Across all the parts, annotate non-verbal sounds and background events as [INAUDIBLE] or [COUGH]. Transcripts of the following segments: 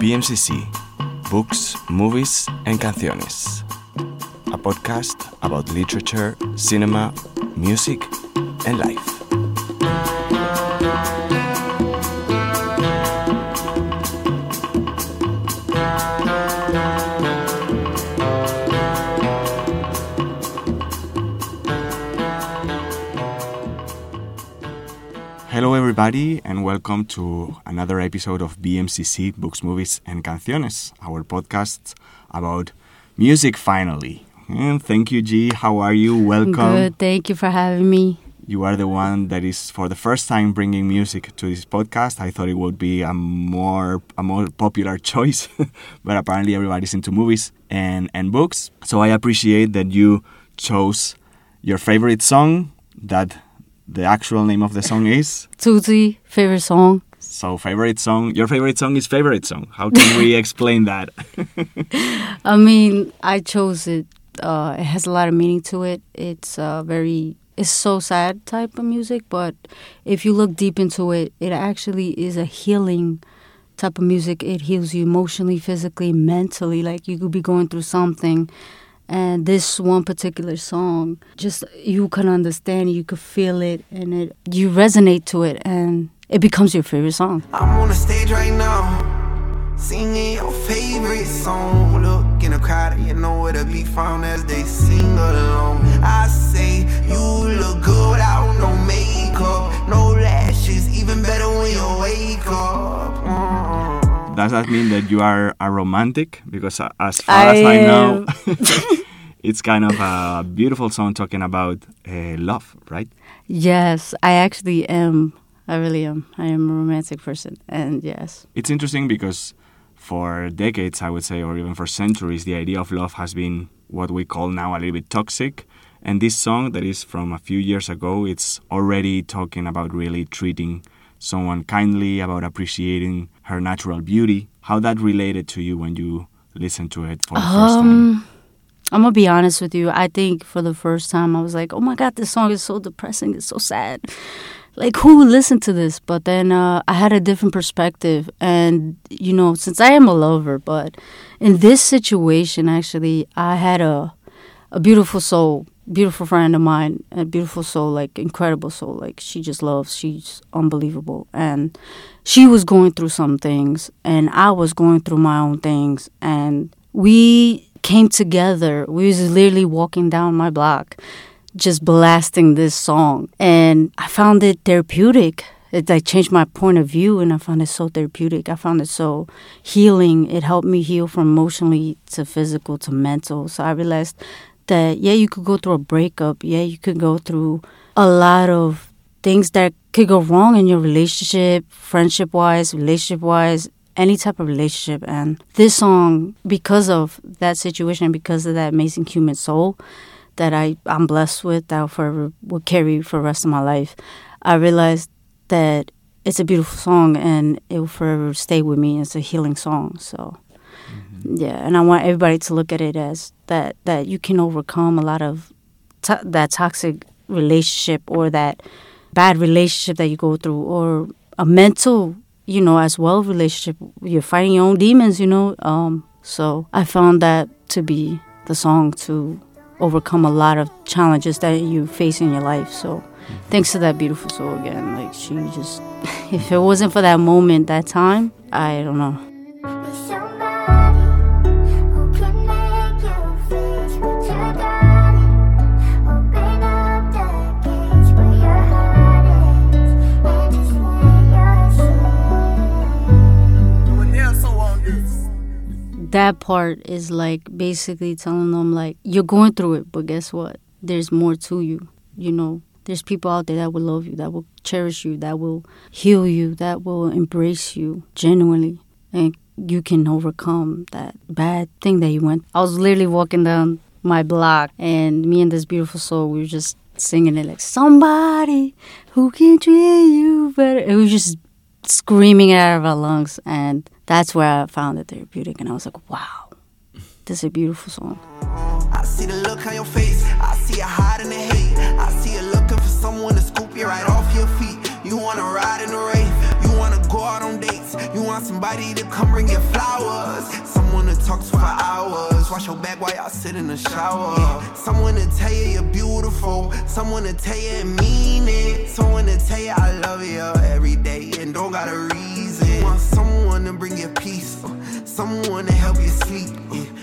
BMCC Books, Movies, and Canciones. A podcast about literature, cinema, music, and life. Everybody, and welcome to another episode of BMCC Books, Movies, and Canciones, our podcast about music finally. And thank you, G. How are you? Welcome. Good. Thank you for having me. You are the one that is for the first time bringing music to this podcast. I thought it would be a more a more popular [LAUGHS] choice, but apparently everybody's into movies and and books. So I appreciate that you chose your favorite song that the actual name of the song is. Toosii, favorite song. So favorite song, your favorite song is favorite song. How can we [LAUGHS] explain that? I mean, I chose it. Uh, it has a lot of meaning to it. It's uh, very, it's so sad type of music, but if you look deep into it, it actually is a healing type of music. It heals you emotionally, physically, mentally. Like you could be going through something, and this one particular song, just you can understand, you could feel it, and it you resonate to it, and it becomes your favorite song. I'm on the stage right now, singing your favorite song. Look in the crowd, you know where to be found as they sing along. I say you look good without Does that mean that you are a romantic? Because uh, as far as I know, [LAUGHS] it's kind of a beautiful song talking about uh, love, right? Yes, I actually am. I really am. I am a romantic person, and yes. It's interesting because for decades, I would say, or even for centuries, the idea of love has been what we call now a little bit toxic. And this song, that is from a few years ago, it's already talking about really treating someone kindly, about appreciating her natural beauty. How that related to you when you listened to it for the first time? Um, I'm gonna be honest with you. I think for the first time, I was like, "Oh my god, this song is so depressing. It's so sad. Like, who would listen to this?" But then uh, I had a different perspective, and you know, since I am a lover, but in this situation, actually, I had a a beautiful soul, beautiful friend of mine, a beautiful soul, like incredible soul. Like she just loves. She's unbelievable, and she was going through some things, and I was going through my own things, and we came together. We was literally walking down my block, just blasting this song, and I found it therapeutic. It like changed my point of view, and I found it so therapeutic. I found it so healing. It helped me heal from emotionally to physical to mental. So I realized that yeah, you could go through a breakup. Yeah, you could go through a lot of things that could go wrong in your relationship, friendship wise, relationship wise, any type of relationship. And this song, because of that situation, because of that amazing human soul that I, I'm blessed with, that I forever will carry for the rest of my life, I realized that it's a beautiful song and it will forever stay with me. It's a healing song. So, yeah. And I want everybody to look at it as that, that you can overcome a lot of to- that toxic relationship or that bad relationship that you go through or a mental you know as well relationship you're fighting your own demons you know um so i found that to be the song to overcome a lot of challenges that you face in your life so thanks to that beautiful soul again like she just [LAUGHS] if it wasn't for that moment that time i don't know that part is like basically telling them like you're going through it but guess what? There's more to you you know? There's people out there that will love you that will cherish you that will heal you that will embrace you genuinely and you can overcome that bad thing that you went i was literally walking down my block and me and this beautiful soul we were just singing it like somebody who can treat you better. It was just screaming out of our lungs and that's where i found it therapeutic and i was like wow this is a beautiful song I see the look on your face. I see you hiding the hate. I see you looking for someone to scoop you right off your feet. You wanna ride in the rain. You wanna go out on dates. You want somebody to come bring you flowers. Someone to talk to for hours. Wash your back while y'all sit in the shower. Someone to tell you you're beautiful. Someone to tell you and mean it. Someone to tell you I love you every day and don't got a reason. Want someone to bring you peace. uh, Someone to help you sleep.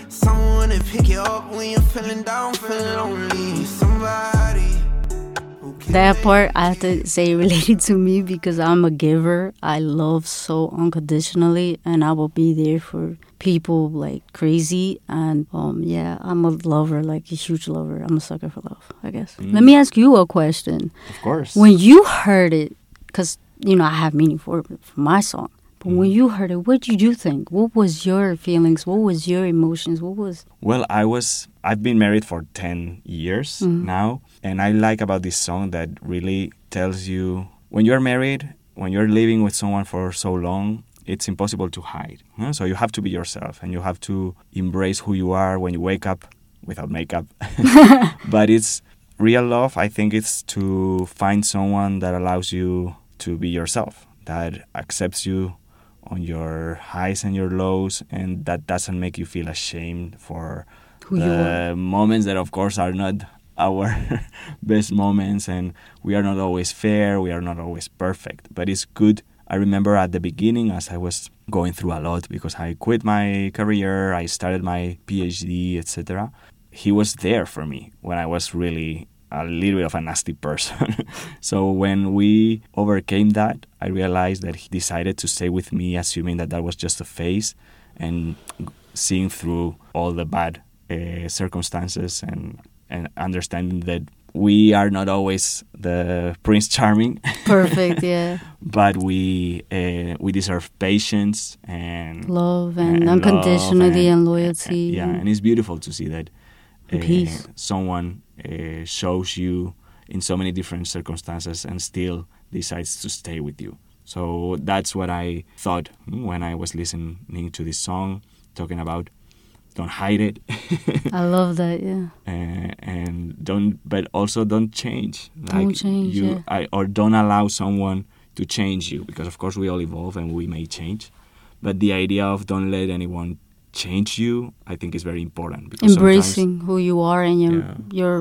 Someone to pick you up when you're feeling down, feeling lonely. Somebody. That make part I have to say [LAUGHS] related to me because I'm a giver. I love so unconditionally and I will be there for people like crazy and um yeah, I'm a lover, like a huge lover. I'm a sucker for love, I guess. Let me ask you a question. Of course. When you heard it cuz you know, I have meaning for for my song. But when mm. you heard it, what did you think? What was your feelings? What was your emotions? What was Well, I was I've been married for 10 years mm-hmm. now and I like about this song that really tells you when you're married, when you're living with someone for so long, it's impossible to hide. huh? So you have to be yourself and you have to embrace who you are when you wake up without makeup. [LAUGHS] [LAUGHS] but it's real love, I think it's to find someone that allows you to be yourself, that accepts you on your highs and your lows and that doesn't make you feel ashamed for Who the moments that of course are not [LAUGHS] our best moments and we are not always fair we are not always perfect. But it's good. I remember at the beginning as i was going through a lot because i quit my career i started my phd etc he was there for me when i was really a little bit of a nasty person [LAUGHS] so when we overcame that i realized that he decided to stay with me assuming that that was just a phase and seeing through all the bad uh, circumstances and and understanding that we are not always the prince charming, [LAUGHS] perfect? yeah. but we uh, we deserve patience and Love and, and unconditionally and, and- loyalty. yeah, and- it's beautiful to see that peace. someone uh, shows you in so many different circumstances and still decides to stay with you. So that's what I thought when I was listening to this song, talking about don't hide it. [LAUGHS] I love that. Yeah. uh, and don't but also don't change Don't change, you yeah. I, or don't allow someone to change you because of course we all evolve and we may change but the idea of don't let anyone change you i think is very important because Embracing who you are and your Yeah. your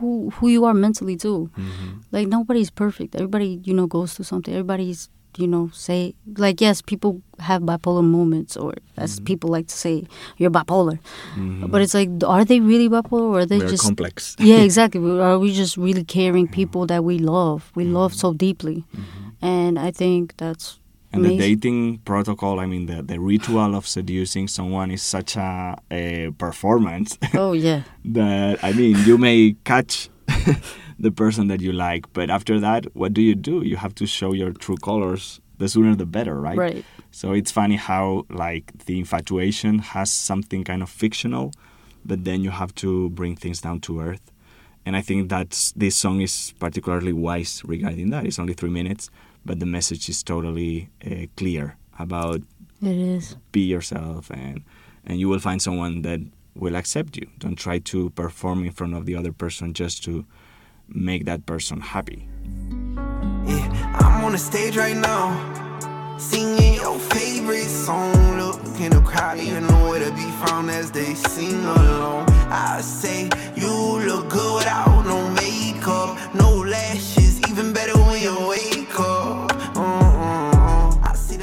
who who you are mentally too. Mhm. Like nobody's perfect. Everybody you know goes through something. Everybody's you know say like yes people have bipolar moments or as Mm-hmm. people like to say you're bipolar Mhm. but it's like are they really bipolar or are they we are just complex [LAUGHS] yeah [LAUGHS] exactly are we just really caring people that we love we love so deeply and i think that's And the dating protocol i mean the, the ritual of seducing someone is such a, a performance [LAUGHS] oh yeah that I mean, you may catch [LAUGHS] the person that you like, but after that, what do you do? You have to show your true colors. The sooner the better, right? right So it's funny how like the infatuation has something kind of fictional, but then you have to bring things down to earth. And I think that this song is particularly wise regarding that. It's only three minutes, but the message is totally uh, clear about it is be yourself and and you will find someone that will accept you don't try to perform in front of the other person just to make that person happy Yeah, I'm on the stage right now, singing your favorite song. Look in the crowd, you know where to be found as they sing along. I say you look good without no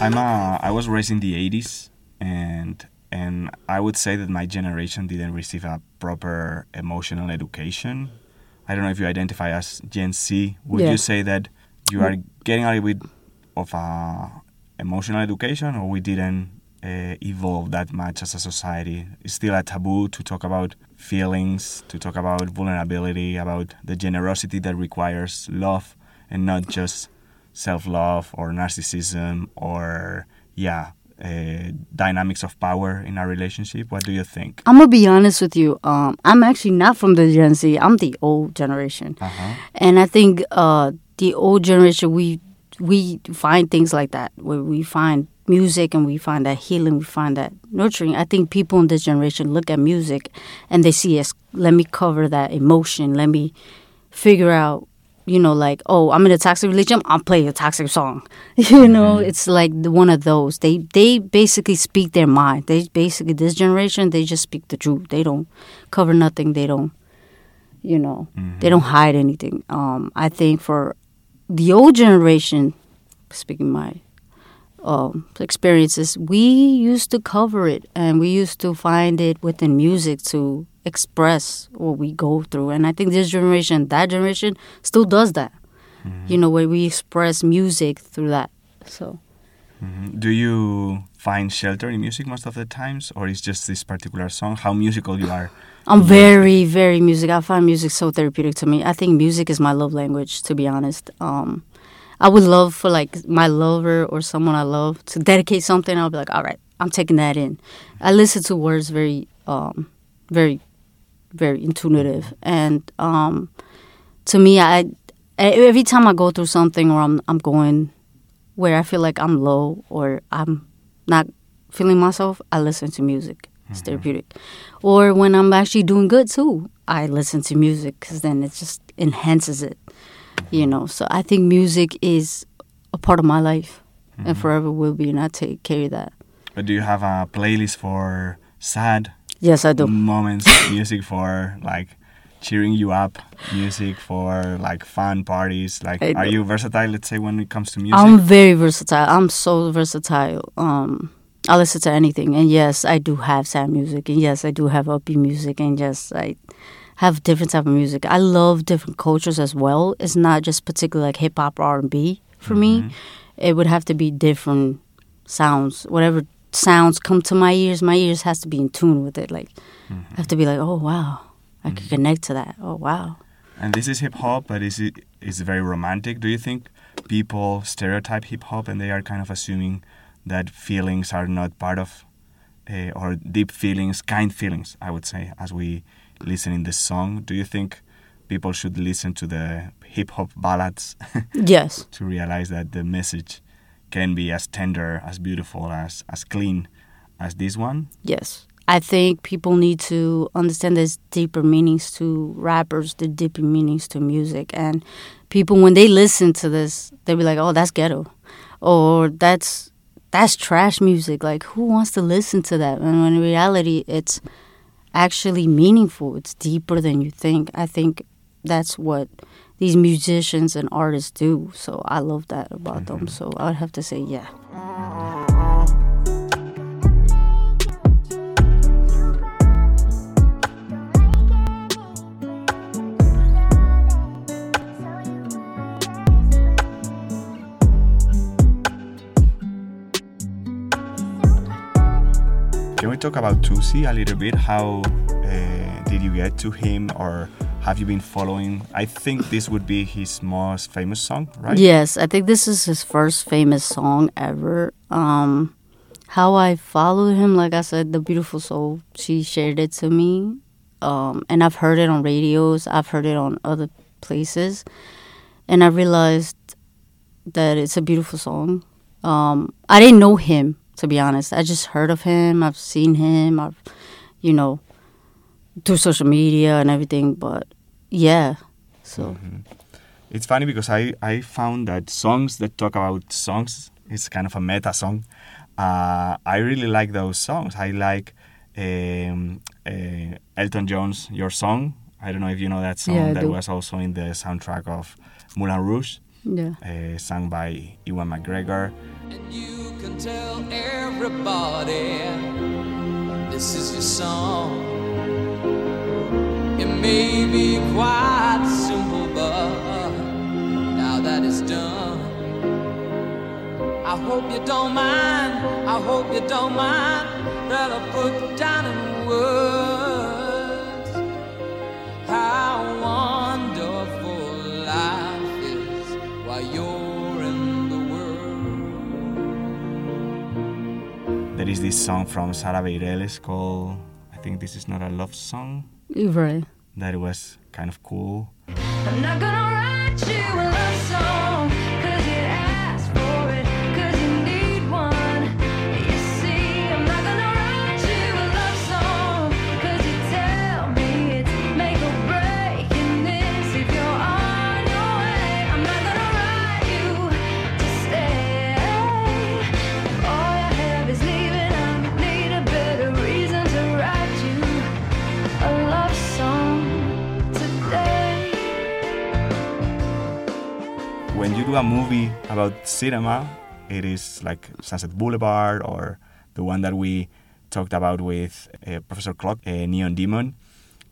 i'm a, i was raised in the 80s and and i would say that my generation didn't receive a proper emotional education. I don't know if you identify as gen z. Would Yeah. you say that you are getting a little bit of a emotional education or we didn't uh, evolve that much as a society? It's still a taboo to talk about feelings to talk about vulnerability about the generosity that requires love and not just self-love or narcissism or yeah uh, dynamics of power in our relationship? What do you think? I'm gonna be honest with you um i'm actually not from the gen z i'm the old generation. Uh-huh. and i think uh the old generation we we find things like that where we find music and we find that healing we find that nurturing. I think people in this generation look at music and they see us let me cover that emotion let me figure out you know, like, oh, I'm in a toxic relationship, I'm playing a toxic song. [LAUGHS] you know, it's like the, one of those. They they basically speak their mind. They basically this generation they just speak the truth. They don't cover nothing. They don't, you know, they don't hide anything. Um, I think for the old generation, speaking my um, experiences, we used to cover it and we used to find it within music to express what we go through. And I think this generation, that generation, still does that. You know, where we express music through that. So Mhm. Do you find shelter in music most of the times, or is just this particular song? How musical you are? [SIGHS] I'm very, very music. I find music so therapeutic to me. I think music is my love language, to be honest. Um, I would love for like my lover or someone I love to dedicate something. I'll be like, all right, I'm taking that in. I listen to words very, um, very, very intuitive, and um, to me, I every time I go through something or I'm I'm going where I feel like I'm low or I'm not feeling myself, I listen to music. It's therapeutic. Or when I'm actually doing good too, I listen to music because then it just enhances it. You know, so I think music is a part of my life and forever will be, and I take care of that. But do you have a playlist for sad Yes, I do. moments? music for like cheering you up? Music for like fun parties? Like, I are do. you versatile? Let's say when it comes to music. I'm very versatile. I'm so versatile. Um, I listen to anything, and yes, I do have sad music, and yes, I do have upbeat music, and yes, I have different type of music. I love different cultures as well. It's not just particular like hip hop or R and B for me. Mm-hmm. It would have to be different sounds. Whatever sounds come to my ears, my ears has to be in tune with it. Like I have to be like, oh wow, I can mm-hmm. connect to that. Oh wow. And this is hip hop, but is it is very romantic? Do you think people stereotype hip hop and they are kind of assuming that feelings are not part of, uh, or deep feelings, kind feelings? I would say as we listen in this song. Do you think people should listen to the hip hop ballads [LAUGHS] Yes. to realize that the message can be as tender, as beautiful, as as clean as this one? Yes. I think people need to understand there's deeper meanings to rappers, the deeper meanings to music. And people when they listen to this, they'll be like, Oh, that's ghetto. Or that's that's trash music. Like who wants to listen to that? And when in reality it's actually meaningful. It's deeper than you think. I think that's what these musicians and artists do. So I love that about them. Mm-hmm. So I would have to say yeah. Can we talk about Toosii a little bit? How uh, did you get to him, or have you been following? I think this would be his most famous song, right? Yes, I think this is his first famous song ever. Um, how I followed him, like I said, the beautiful soul. She shared it to me, um, and I've heard it on radios. I've heard it on other places, and I realized that it's a beautiful song. Um, I didn't know him to be honest. I just heard of him. I've seen him. I've, you know, through social media and everything. But yeah, so It's funny because I, I found that songs that talk about songs is kind of a meta song. Uh, I really like those songs. I like um, uh, Elton John's Your Song. I don't know if you know that song Yeah, that do. was also in the soundtrack of Moulin Rouge, yeah. uh, sung by Ewan McGregor. And you can tell everybody this is your song. It may be quite simple, but now that it's done, I hope you don't mind. I hope you don't mind that I put down in words There is this song from Sara Bareilles called, I think this is not a love song, You're right. that was kind of cool. You do a movie about cinema, it is like Sunset Boulevard or the one that we talked about with uh, Professor Clock, uh, Neon Demon.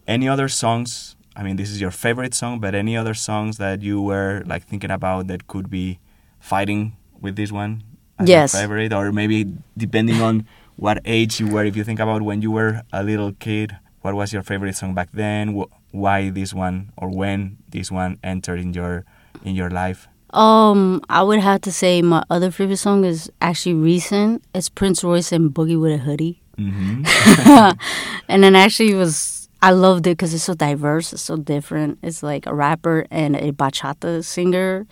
Any other songs? I mean, this is your favorite song, but any other songs that you were like thinking about that could be fighting with this one? as your Yes. favorite, or maybe depending on what age you were. If you think about when you were a little kid, what was your favorite song back then? Wh- why this one, or when this one entered in your in your life? Um, I would have to say my other favorite song is actually recent. It's Prince Royce and Boogie with a Hoodie. hmm [LAUGHS] and then actually it was I loved it because it's so diverse, it's so different. It's like a rapper and a bachata singer,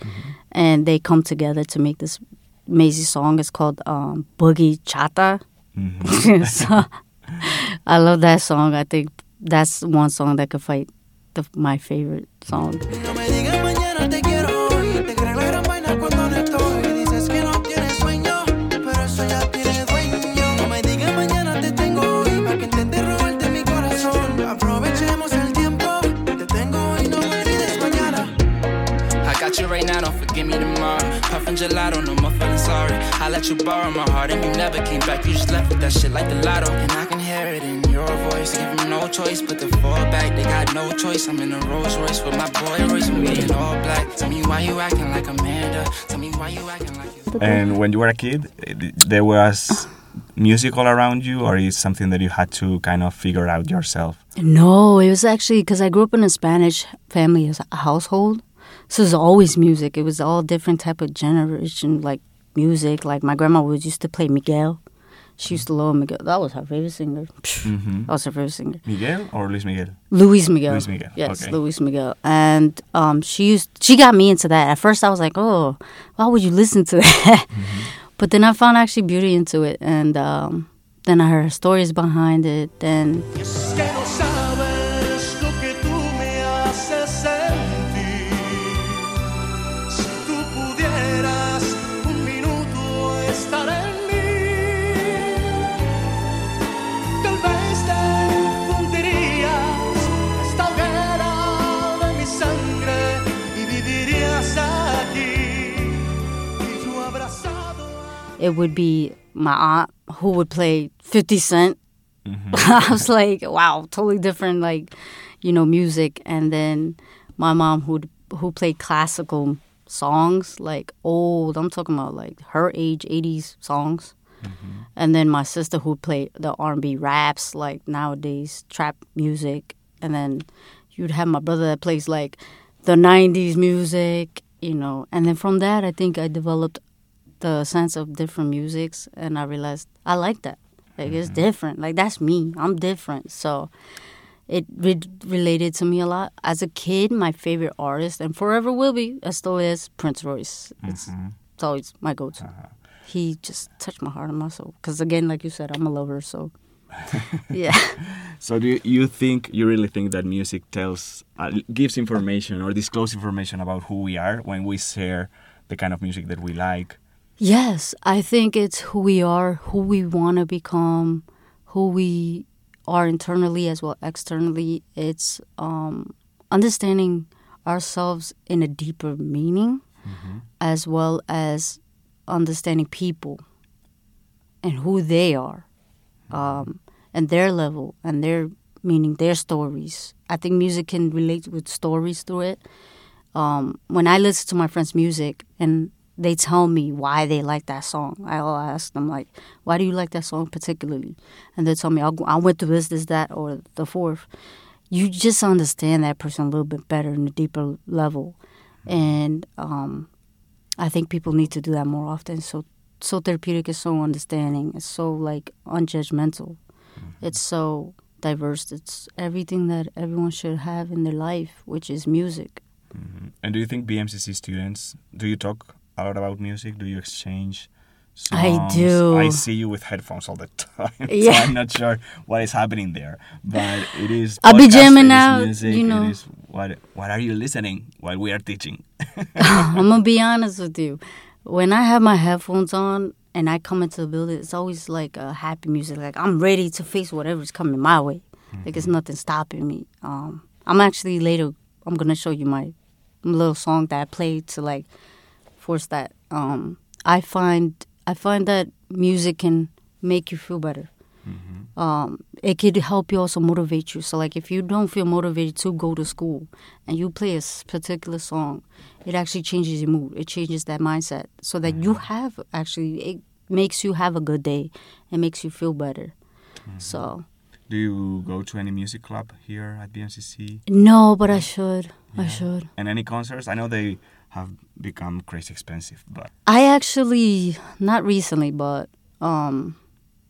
and they come together to make this amazing song. It's called um, Boogie Chata. hmm [LAUGHS] so I love that song. I think that's one song that could fight the, my favorite song. I let you borrow my heart and you never came back. You just left with that shit like the lotto. And I can hear it in your voice. Give them no choice but to fall back. They got no choice. I'm in a Rolls Royce with my boy Royce. We in all black. Tell me why you acting like Amanda. Tell me why you acting like you. And when you were a kid, there was music all around you, or is something that you had to kind of figure out yourself? No, it was actually because I grew up in a Spanish family as a household, so it was always music. It was all different type of generation like music. Like my grandma was used to play Miguel. She used to love Miguel. That was her favorite singer. hmm That was her favorite singer. Miguel or Luis Miguel? Luis Miguel. Luis Miguel, Yes, okay. Luis Miguel. And um, she used she got me into that. At first, I was like, oh, why would you listen to [LAUGHS] that? Mm-hmm. But then I found actually beauty into it, and um, then I heard stories behind it. Then it would be my aunt who would play 50 Cent. Mm-hmm. [LAUGHS] I was like, wow, totally different, like, you know, music. And then my mom who who played classical songs, like old. I'm talking about like her age, 80s songs. And then my sister who played the R&B raps, like nowadays trap music. And then you'd have my brother that plays like the 90s music, you know. And then from that, I think I developed the sense of different musics and I realized I like that. Like it's mm-hmm. different. Like that's me. I'm different. So it re- related to me a lot. As a kid, my favorite artist and forever will be, it still is Prince Royce. It's, mm-hmm. it's always my go-to. Uh-huh. He just touched my heart and my soul. Because again, like you said, I'm a lover. So [LAUGHS] yeah. So do you, you think you really think that music tells uh, gives information or disclose information about who we are when we share the kind of music that we like? Yes, I think it's who we are, who we want to become, who we are internally as well externally. It's um, understanding ourselves in a deeper meaning, as well as understanding people and who they are, um, and their level and their meaning, their stories. I think music can relate with stories through it. Um, when I listen to my friends' music and they tell me why they like that song, I'll ask them like, "Why do you like that song particularly?" And they tell me, I'll, "I went through this, this, that, or the fourth. You just understand that person a little bit better in a deeper level, mm-hmm. and um, I think people need to do that more often. So, so therapeutic is so understanding. It's so like unjudgmental. Mm-hmm. It's so diverse. It's everything that everyone should have in their life, which is music. Mm-hmm. And do you think BMCC students do you talk a lot about music? Do you exchange? I do. I see you with headphones all the [LAUGHS] time. Yeah. so I'm not sure what is happening there, but it is. [LAUGHS] I'll be jamming out, Music, you know. What what are you listening while we are teaching? [LAUGHS] I'm gonna be honest with you. When I have my headphones on and I come into the building, it's always like uh, happy music. Like I'm ready to face whatever's coming my way. Like it's nothing stopping me. Um, I'm actually later. I'm gonna show you my little song that I played to like force that. Um, I find I find that music can make you feel better. Um, it could help you also motivate you. So like if you don't feel motivated to go to school and you play a particular song, it actually changes your mood. It changes that mindset so that you have actually it makes you have a good day. It makes you feel better. So Do you go to any music club here at BMCC? no, but I should. I should. And any concerts? I know they have become crazy expensive, but I actually not recently, but um,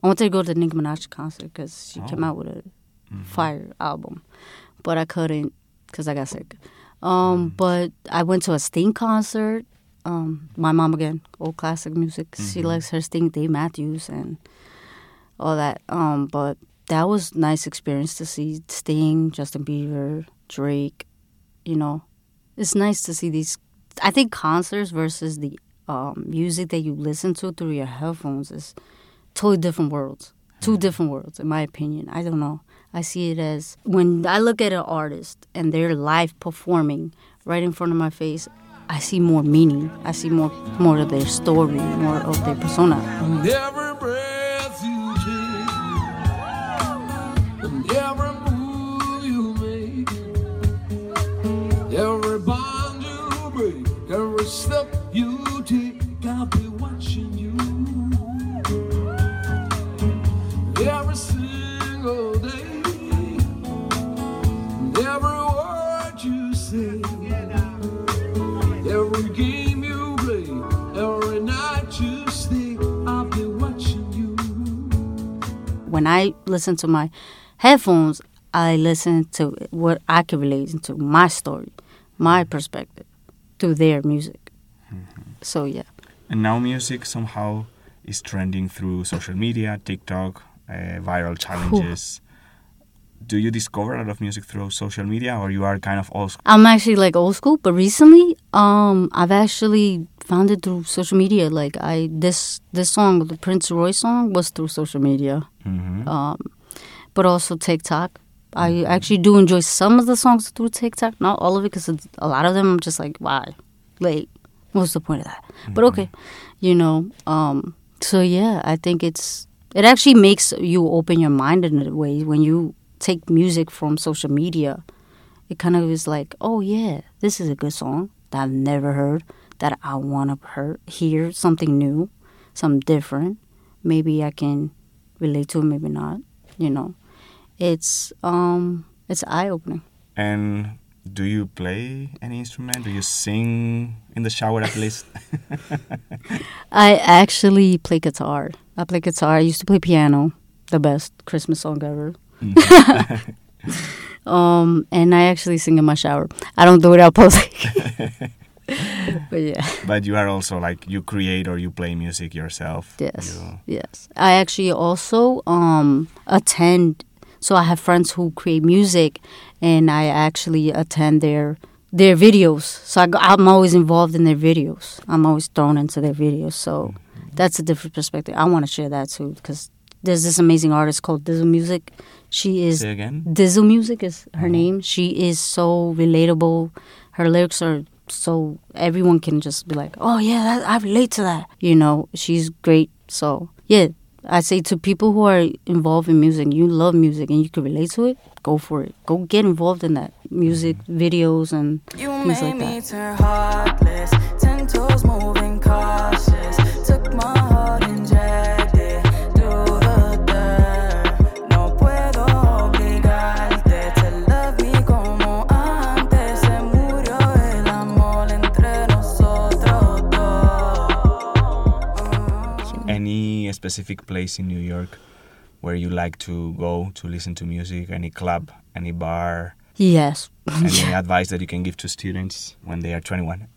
I wanted to go to the Nicki Minaj concert because she came Oh. out with a fire album, but I couldn't because I got sick. Um, But I went to a Sting concert. Um, my mom again, old classic music. She likes her Sting, Dave Matthews, and all that. Um, but that was nice experience to see Sting, Justin Bieber, Drake. You know, it's nice to see these. I think concerts versus the um, music that you listen to through your headphones is totally different worlds. Two different worlds, in my opinion. I don't know. I see it as when I look at an artist and they're live performing right in front of my face. I see more meaning. I see more more of their story, more of their persona. When I listen to my headphones, I listen to what I can relate to my story, my perspective through their music. So yeah. and now music somehow is trending through social media, TikTok, uh, viral challenges. Do you discover a lot of music through social media, or you are kind of old? school? I'm actually like old school, but recently, um, I've actually found it through social media. Like I this this song, the Prince Royce song, was through social media, Mhm. um, but also TikTok. I actually do enjoy some of the songs through TikTok, not all of it, because a lot of them I'm just like, why? Like, what's the point of that? But okay, you know. Um, so yeah, I think it's it actually makes you open your mind in a way when you take music from social media it kind of is like, oh yeah, this is a good song that I've never heard, that I want to hear, something new, something different. Maybe I can relate to it, maybe not. You know, it's um, it's eye opening. And do you play any instrument? Do you sing in the shower at least? [LAUGHS] I actually play guitar. I play guitar. I used to play piano, the best Christmas song ever. [LAUGHS] um, and I actually sing in my shower. I don't do it out public. [LAUGHS] [LAUGHS] but yeah. but you are also like you create or you play music yourself. Yes. You- Yes. I actually also um attend so I have friends who create music and I actually attend their their videos. So I, go- I'm always involved in their videos. I'm always thrown into their videos. So that's a different perspective. I want to share that too because there's this amazing artist called Dizzle Music. She is Say again. Dizzle Music is her name. She is so relatable. Her lyrics are so everyone can just be like, "Oh yeah, that, I relate to that." You know, she's great. So yeah, I say to people who are involved in music, you love music and you can relate to it, go for it. Go get involved in that music videos and You things like that. Specific place in New York where you like to go to listen to music? Any club? Any bar? Yes. Any [LAUGHS] advice that you can give to students when they are 21?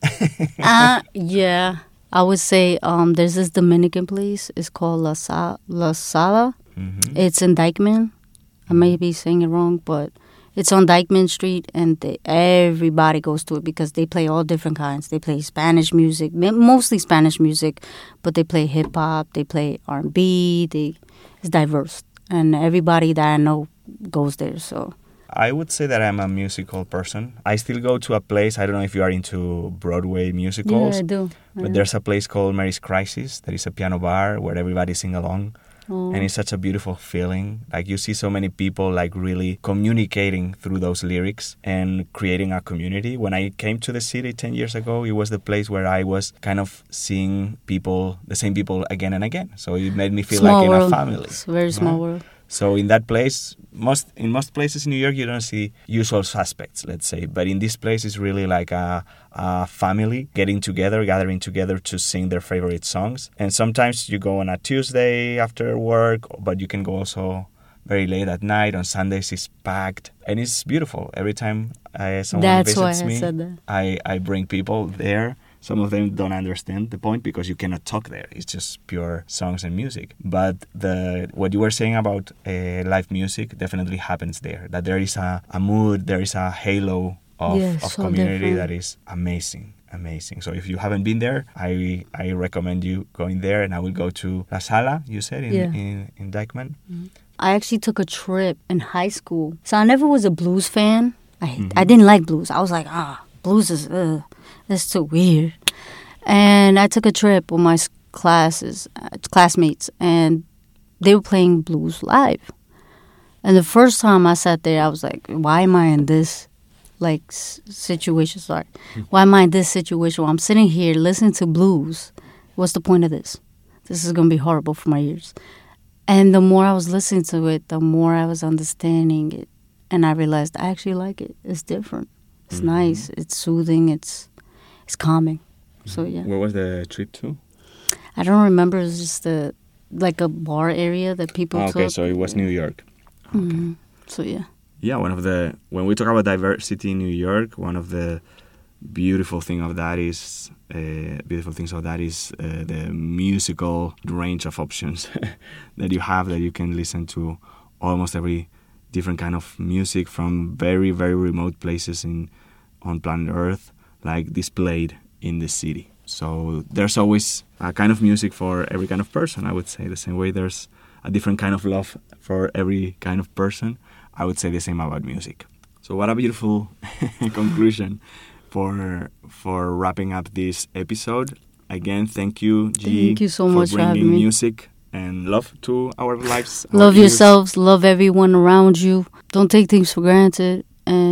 uh, yeah. I would say um, there's this Dominican place. It's called La, Sa- La Sala. Mhm. It's in Dyckman. I may be saying it wrong, but it's on Dyckman Street, and they, everybody goes to it because they play all different kinds. They play Spanish music, mostly Spanish music, but they play hip hop. They play R and B. They it's diverse, and everybody that I know goes there. So I would say that I'm a musical person. I still go to a place. I don't know if you are into Broadway musicals. Yeah, I do. I But do. there's a place called Marie's Crisis. There is a piano bar where everybody sing along. Oh. And it's oh. such a beautiful feeling. Like you see so many people like really communicating through those lyrics and creating a community. When I came to the city 10 years ago, it was the place where I was kind of seeing people, the same people again and again. So it made me feel small like world. in a family. It's a very small Yeah. world. So in that place, most in most places in New York, you don't see usual suspects, let's say. But in this place, it's really like a, a family getting together, gathering together to sing their favorite songs. And sometimes you go on a Tuesday after work, but you can go also very late at night. On Sundays, it's packed, and it's beautiful. Every time uh, someone That's visits I me, said that. I, I bring people there. Some of them don't understand the point because you cannot talk there. It's just pure songs and music. But the what you were saying about uh, live music definitely happens there. That there is a, a mood, there is a halo of, Yeah, of so community different. that is amazing. Amazing. So if you haven't been there, I I recommend you going there. And I will go to La Sala. You said in Yeah. in, in Dyckman. I actually took a trip in high school. So I never was a blues fan. I Mm-hmm. I didn't like blues. I was like, ah, blues is ugh, that's too weird. And I took a trip with my classes, uh, classmates, and they were playing blues live. And the first time I sat there, I was like, why am I in this like situation? Sorry, why am I in this situation? Where I'm sitting here listening to blues. What's the point of this? This is gonna be horrible for my ears. And the more I was listening to it, the more I was understanding it. And I realized I actually like it. It's different. It's nice. It's soothing. It's it's calming. So yeah. Where was the trip to? I don't remember. It was just a like a bar area that people Ah, okay, took. so it was New York. Mhm. So yeah. yeah one of the when we talk about diversity in new york one of the beautiful thing of that is uh, beautiful things of that is uh, the musical range of options [LAUGHS] that you have that you can listen to almost every different kind of music from very very remote places in on planet earth like displayed in the city so there's always a kind of music for every kind of person i would say the same way there's a different kind of love for every kind of person i would say the same about music so what a beautiful [LAUGHS] conclusion for for wrapping up this episode again thank you G Thank you so for much for bringing having me. music and love to our lives our Love ears. yourselves. Love everyone around you. Don't take things for granted.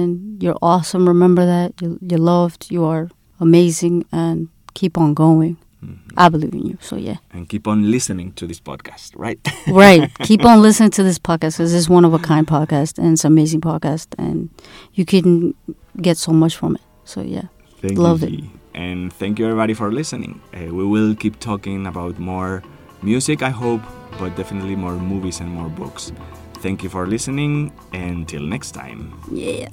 And you're awesome. Remember that. You're, you're loved. You are amazing. And keep on going. Mm-hmm. I believe in you. So yeah. and keep on listening to this podcast right [LAUGHS] right. Keep on [LAUGHS] listening to this podcast because it's one of a kind podcast and it's an amazing podcast. And you can get so much from it. So yeah. Thank Love you, it. And thank you everybody for listening. Uh, we will keep talking about more music, I hope, but definitely more movies and more books. Thank you for listening. Until next time. Yeah.